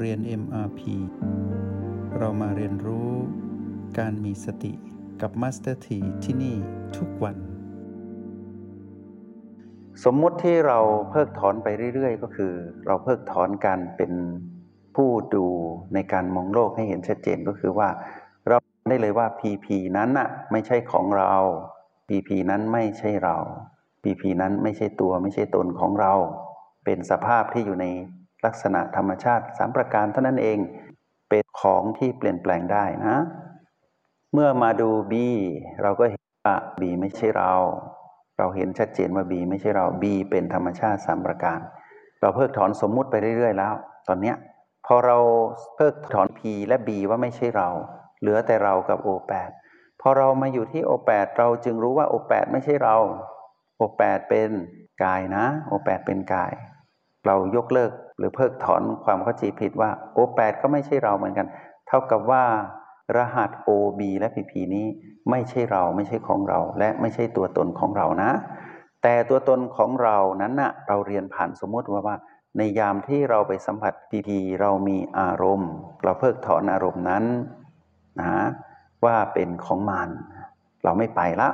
เรียน MRP เรามาเรียนรู้การมีสติกับ Master T ที่ที่นี่ทุกวัน สมมุติที่เราเพิกถอนไปเรื่อย ๆ ก็คือ เราเพิกถอนการเป็นผู้ดูในการมองโลกให้เห็นชัดเจนก็คือว่า เราได้เลยว่า PP นั้นน่ะไม่ใช่ของเรา PP นั้นไม่ใช่เรา PP นั้นไม่ใช่ตัวไม่ใช่ตนของเรา เป็นสภาพที่อยู่ใน ลักษณะธรรมชาติสามประการเท่านั้นเอง เป็นของที่เปลี่ยนแปลงได้นะ เมื่อมาดู B เราก็เห็นว่า B ไม่ใช่เรา เราเห็นชัดเจนว่า B ไม่ใช่เรา B เป็นธรรมชาติสามประการ เราเพิกถอนสมมุติไปเรื่อย ๆ แล้ว ตอนเนี้ยพอเราเพิกถอน P และ B ว่าไม่ใช่เรา เหลือแต่เรากับ O8 พอเรามาอยู่ที่ O8 เราจึงรู้ว่า O8 ไม่ใช่เรา O8 เป็นกายนะ O8 เป็นกาย เรายกเลิก หรือเพิกถอนความเข้าใจผิดว่า O8 ก็ไม่ใช่เราเหมือนกัน เท่ากับว่ารหัส OB และ PP นี้ไม่ใช่เราไม่ใช่ของเรา และไม่ใช่ตัวตนของเรานะ แต่ตัวตนของเรานั้นนะ่ะเราเรียนผ่านสมมติว่าว่า ในยามที่เราไปสัมผัส PP เรามีอารมณ์ เราเพิกถอนอารมณ์นั้นนะว่าเป็นของมันเราไม่ไปละ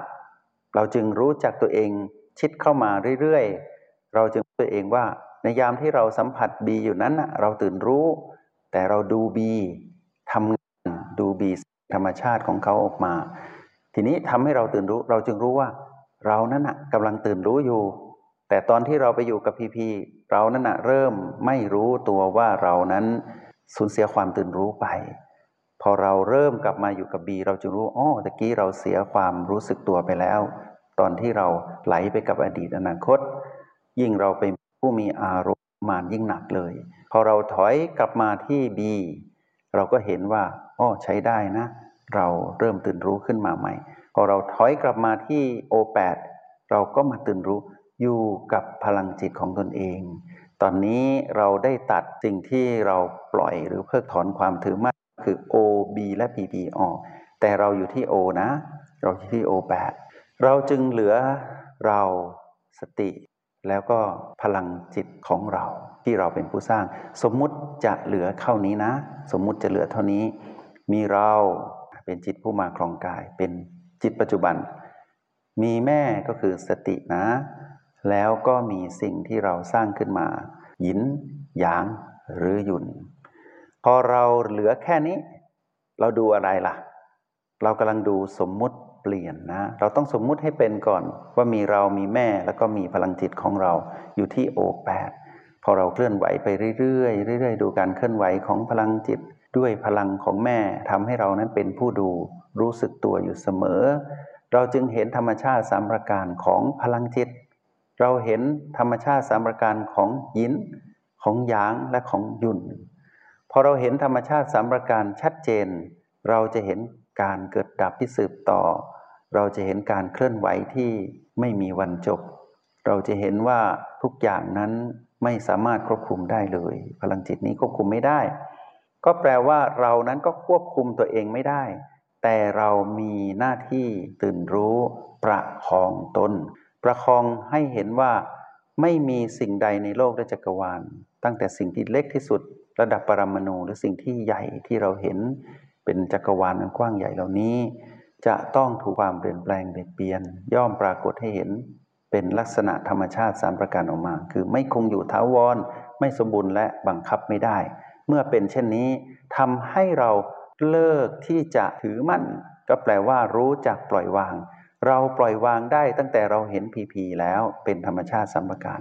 เราจึงรู้จักตัวเองชิดเข้ามาเรื่อยๆ เราจึงตัวเองว่า ในยามที่เราสัมผัสบีอยู่นั้นเราตื่นรู้ แต่เราดูบีทำงานดูบีธรรมชาติของเขาออกมา ทีนี้ทำให้เราตื่นรู้ เราจึงรู้ว่า เรานั้นนะกำลังตื่นรู้อยู่ แต่ตอนที่เราไปอยู่กับพีพีเรานั้นนะเริ่มไม่รู้ตัวว่าเรานั้นสูญเสียความตื่นรู้ไป พอเราเริ่มกลับมาอยู่กับบีเราจึงรู้อ๋อตะกี้เราเสียความรู้สึกตัวไปแล้ว ตอนที่เราไหลไปกับอดีตอนาคต ยิ่งเราเป็น ผู้มีอารมณ์มานยิ่งหนักเลย พอเราถอยกลับมาที่ B เราก็เห็นว่าอ้อใช้ได้นะ เราเริ่มตื่นรู้ขึ้นมาใหม่ พอเราถอยกลับมาที่ O8 เราก็มาตื่นรู้อยู่กับพลังจิตของตนเอง ตอนนี้เราได้ตัดสิ่งที่เราปล่อยหรือเพิกถอนความถือมั่นคือ O B และ PP ออก แต่เราอยู่ที่ O นะ เราอยู่ที่ O8 เราจึงเหลือเราสติ แล้วก็พลังจิตของเราที่เราเป็นผู้สร้าง สมมุติจะเหลือเท่านี้นะ สมมุติจะเหลือเท่านี้ มีเราเป็นจิตผู้มาครองกาย เป็นจิตปัจจุบัน มีแม่ก็คือสตินะ แล้วก็มีสิ่งที่เราสร้างขึ้นมา หยินหยางหรือหยุนพอเราเหลือแค่นี้ เราดูอะไรล่ะ เรากำลังดูสมมุติ เปลี่ยนนะ เราต้องสมมุติให้เป็นก่อนว่ามีเรามีแม่แล้วก็มีพลังจิตของเราอยู่ที่โอแปดพอเราเคลื่อนไหวไปเรื่อยๆเรื่อยๆ ดูการเคลื่อนไหวของพลังจิต ด้วยพลังของแม่ทำให้เรานั้นเป็นผู้ดูรู้สึกตัวอยู่เสมอ เราจึงเห็นธรรมชาติสามประการของพลังจิต เราเห็นธรรมชาติสามประการของยินของหยางและของยุนพอเราเห็นธรรมชาติสามประการชัดเจน เราจะเห็นการเกิดดับที่สืบต่อ เราจะเห็นการเคลื่อนไหวที่ไม่มีวันจบ เราจะเห็นว่าทุกอย่างนั้นไม่สามารถควบคุมได้เลย พลังจิตนี้ควบคุมไม่ได้ ก็แปลว่าเรานั้นก็ควบคุมตัวเองไม่ได้ แต่เรามีหน้าที่ตื่นรู้ประคองตน ประคองให้เห็นว่าไม่มีสิ่งใดในโลกและจักรวาล ตั้งแต่สิ่งที่เล็กที่สุด ระดับปรมาณูหรือสิ่งที่ใหญ่ที่เราเห็นเป็นจักรวาลอันกว้างใหญ่เหล่านี้ จะต้องถูกความเปลี่ยนแปลงเปลี่ยน ย่อมปรากฏให้เห็นเป็นลักษณะธรรมชาติสามประการออกมา คือไม่คงอยู่ท้าวร ไม่สมบูรณ์และบังคับไม่ได้ เมื่อเป็นเช่นนี้ทำให้เราเลิกที่จะถือมั่น ก็แปลว่ารู้จักปล่อยวาง เราปล่อยวางได้ตั้งแต่เราเห็นพีพีแล้วเป็นธรรมชาติสามประการ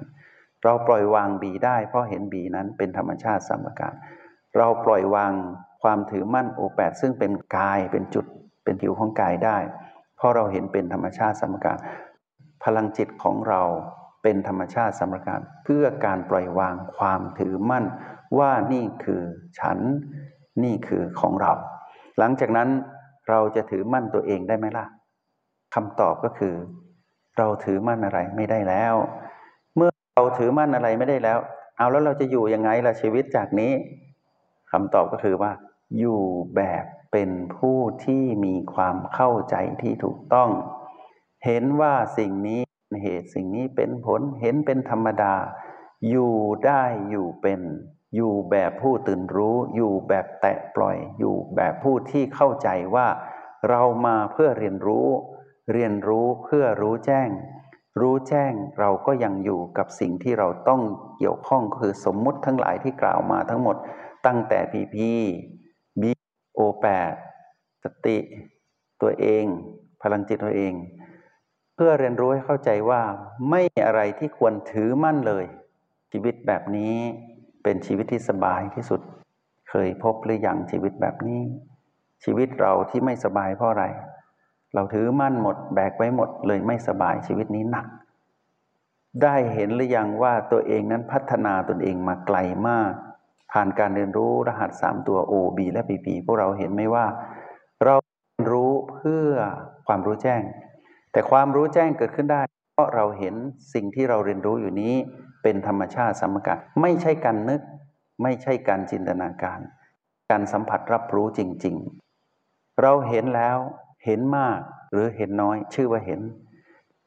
เราปล่อยวางบีได้ เพราะเห็นบีนั้นเป็นธรรมชาติสามประการ เราปล่อยวางความถือมั่นโอแปดซึ่งเป็นกายเป็นจุด เป็นผิวของกายได้ เพราะเราเห็นเป็นธรรมชาติสมการ พลังจิตของเราเป็นธรรมชาติสมการ เพื่อการปล่อยวางความถือมั่น ว่านี่คือฉัน นี่คือของเรา หลังจากนั้นเราจะถือมั่นตัวเองได้ไหมล่ะคำตอบก็คือ เราถือมั่นอะไรไม่ได้แล้ว เมื่อเราถือมั่นอะไรไม่ได้แล้ว เอาแล้วเราจะอยู่ยังไงล่ะชีวิตจากนี้คำตอบก็คือว่า อยู่แบบ เป็นผู้ที่มีความเข้าใจที่ถูกต้อง เห็นว่าสิ่งนี้เหตุสิ่งนี้เป็นผลเห็นเป็นธรรมดา อยู่ได้อยู่เป็น อยู่แบบผู้ตื่นรู้ อยู่แบบแตะปล่อย อยู่แบบผู้ที่เข้าใจว่า เรามาเพื่อเรียนรู้ เรียนรู้เพื่อรู้แจ้ง รู้แจ้งเราก็ยังอยู่กับสิ่งที่เราต้องเกี่ยวข้องคือสมมุติทั้งหลายที่กล่าวมาทั้งหมดตั้งแต่พีพีบี โอแปดสติตัวเอง พลังจิตตัวเอง เพื่อเรียนรู้ให้เข้าใจว่าไม่อะไรที่ควรถือมั่นเลย ชีวิตแบบนี้เป็นชีวิตที่สบายที่สุด เคยพบหรืออยังชีวิตแบบนี้ ชีวิตเราที่ไม่สบายเพราะอะไร เราถือมั่นหมดแบกไว้หมดเลยไม่สบายชีวิตนี้หนัก ได้เห็นหรือยังว่าตัวเองนั้นพัฒนาตนเองมาไกลมาก ผ่านการเรียนรู้รหัสสามตัว O B และ P P พวกเราเห็นไหมว่า เราเรู้เพื่อความรู้แจ้ง แต่ความรู้แจ้งเกิดขึ้นได้ เพราะเราเห็นสิ่งที่เราเรียนรู้อยู่นี้เป็นธรรมชาติสมการไม่ใช่การนึก ไม่ใช่การจินตนาการ การสัมผัสรับรู้จริง ๆ เราเห็นแล้วเห็นมากหรือเห็นน้อย ชื่อว่าเห็น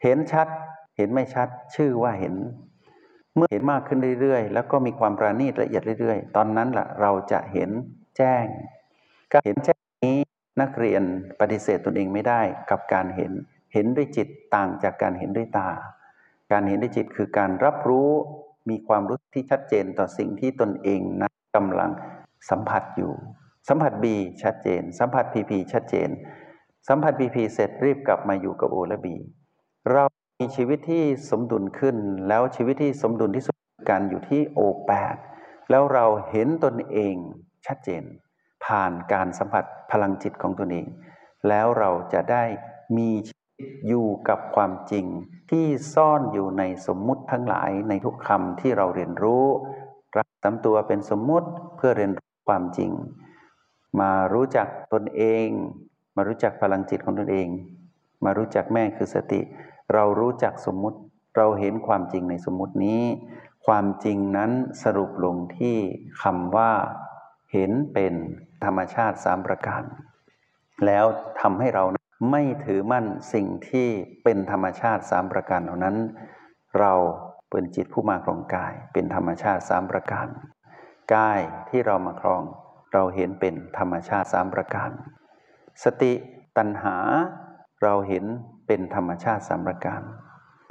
เห็นชัด เห็นไม่ชัด ชื่อว่าเห็น เมื่อเห็นมากขึ้นเรื่อยๆ แล้วก็มีความประณีตละเอียดเรื่อยๆ ตอนนั้นแหละเราจะเห็นแจ้ง การเห็นแจ้งนี้นักเรียนปฏิเสธตนเองไม่ได้กับการเห็น เห็นด้วยจิตต่างจากการเห็นด้วยตา การเห็นด้วยจิตคือการรับรู้มีความรู้ที่ชัดเจนต่อสิ่งที่ตนเองนั้นกำลังสัมผัสอยู่ สัมผัส B ชัดเจน สัมผัส PP ชัดเจน สัมผัส PP เสร็จรีบกลับมาอยู่กับ O และ B เรา มีชีวิตที่สมดุลขึ้น แล้วชีวิตที่สมดุลที่สุดการอยู่ที่ O8 แปดแล้วเราเห็นตนเองชัดเจน ผ่านการสัมผัสพลังจิตของตนเอง แล้วเราจะได้มีชีวิตอยู่กับความจริงที่ซ่อนอยู่ในสมมุติทั้งหลายในทุกคำที่เราเรียนรู้ รักตามตัวเป็นสมมุติเพื่อเรียนรู้ความจริง มารู้จักตนเอง มารู้จักพลังจิตของตนเอง มารู้จักแม่คือสติ เรารู้จักสมมุติ เราเห็นความจริงในสมมุตินี้ ความจริงนั้นสรุปลงที่คำว่า เห็นเป็นธรรมชาติสามประการ แล้วทำให้เราไม่ถือมั่นสิ่งที่เป็นธรรมชาติสามประการเหล่านั้น เราเป็นจิตผู้มาครองกาย เป็นธรรมชาติสามประการกายที่เรามาครอง เราเห็นเป็นธรรมชาติสามประการ สติตัณหา เราเห็น เป็นธรรมชาติสามประการ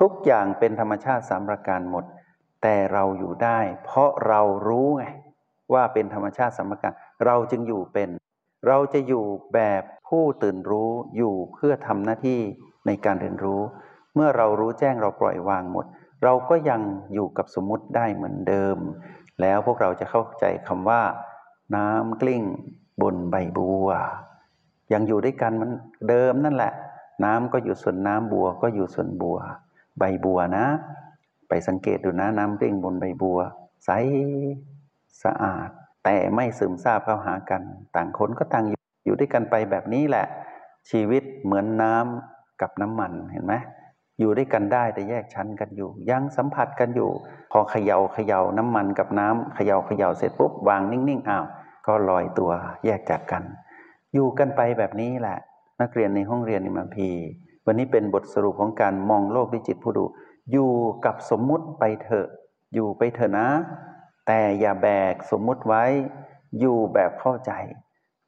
ทุกอย่างเป็นธรรมชาติสามประการหมด แต่เราอยู่ได้ เพราะเรารู้ไงว่าเป็นธรรมชาติสามประการ เราจึงอยู่เป็น เราจะอยู่แบบผู้ตื่นรู้อยู่เพื่อทำหน้าที่ในการเรียนรู้ เมื่อเรารู้แจ้งเราปล่อยวางหมด เราก็ยังอยู่กับสมมติได้เหมือนเดิม แล้วพวกเราจะเข้าใจคำว่า น้ำกลิ้งบนใบบัวยังอยู่ด้วยกันมันเดิมนั่นแหละ น้ำก็อยู่ส่วนน้ำบัวก็อยู่ส่วนบัว ใบบัวนะ ไปสังเกตดูนะน้ำกลิ้งบนใบบัว ใสสะอาด แต่ไม่ซึมซาบเข้าหากัน ต่างคนก็ต่างอยู่อยู่ด้วยกันไปแบบนี้แหละ ชีวิตเหมือนน้ำกับน้ำมันเห็นไหมอยู่ด้วยกันได้แต่แยกชั้นกันอยู่ ยังสัมผัสกันอยู่ พอเขยา่าเขย่าน้ำมันกับน้ำเขยา่าเขย่าเสร็จปุ๊บวางนิ่งๆอ้าวก็ลอยตัวแยกจากกัน อยู่กันไปแบบนี้แหละ นักเรียนในห้องเรียนนิมพีวันนี้เป็นบทสรุปของการมองโลกด้วยจิตผู้ดู อยู่กับสมมุติไปเถอะ อยู่ไปเถอะนะ แต่อย่าแบกสมมุติไว้ อยู่แบบเข้าใจ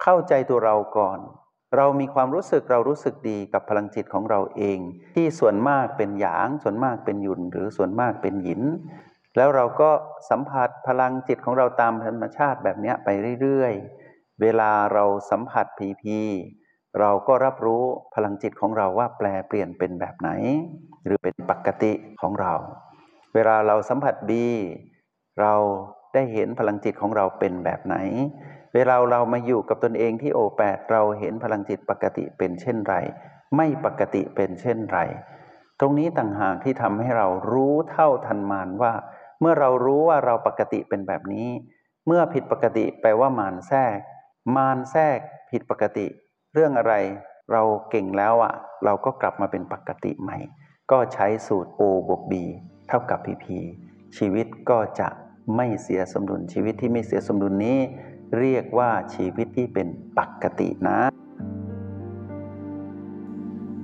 เข้าใจตัวเราก่อน เรามีความรู้สึกเรารู้สึกดีกับพลังจิตของเราเอง ที่ส่วนมากเป็นหยาง ส่วนมากเป็นหยุนหรือส่วนมากเป็นหยิน แล้วเราก็สัมผัสพลังจิตของเราตามธรรมชาติแบบนี้ไปเรื่อยๆ เวลาเราสัมผัสพีพี เราก็รับรู้พลังจิตของเราว่าแปลเปลี่ยนเป็นแบบไหน หรือเป็นปกติของเรา เวลาเราสัมผัสบีเราได้เห็นพลังจิตของเราเป็นแบบไหน เวลาเรามาอยู่กับตนเองที่โอแปดเราเห็นพลังจิตปกติเป็นเช่นไร ไม่ปกติเป็นเช่นไร ตรงนี้ต่างหากที่ทำให้เรารู้เท่าทันมานว่า เมื่อเรารู้ว่าเราปกติเป็นแบบนี้ เมื่อผิดปกติแปลว่ามานแทรก มานแทรกผิดปกติ เรื่องอะไรเราเก่งแล้วอะ่ะ เราก็กลับมาเป็นปกติใหม่ ก็ใช้สูตร O บวก B เท่ากับ PP ชีวิตก็จะไม่เสียสมดุลชีวิตที่ไม่เสียสมดุลนี้ เรียกว่าชีวิตที่เป็นปกตินะ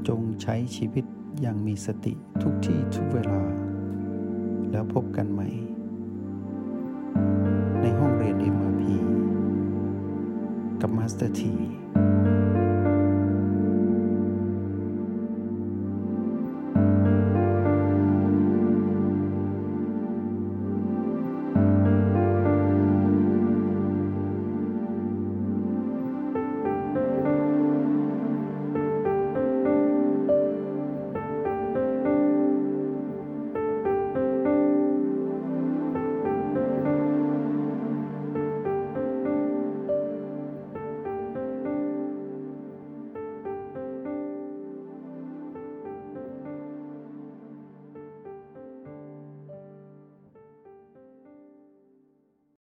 จงใช้ชีวิตอย่างมีสติทุกที่ทุกเวลา แล้วพบกันใหม่ ในห้องเรียน MRP กับ Master T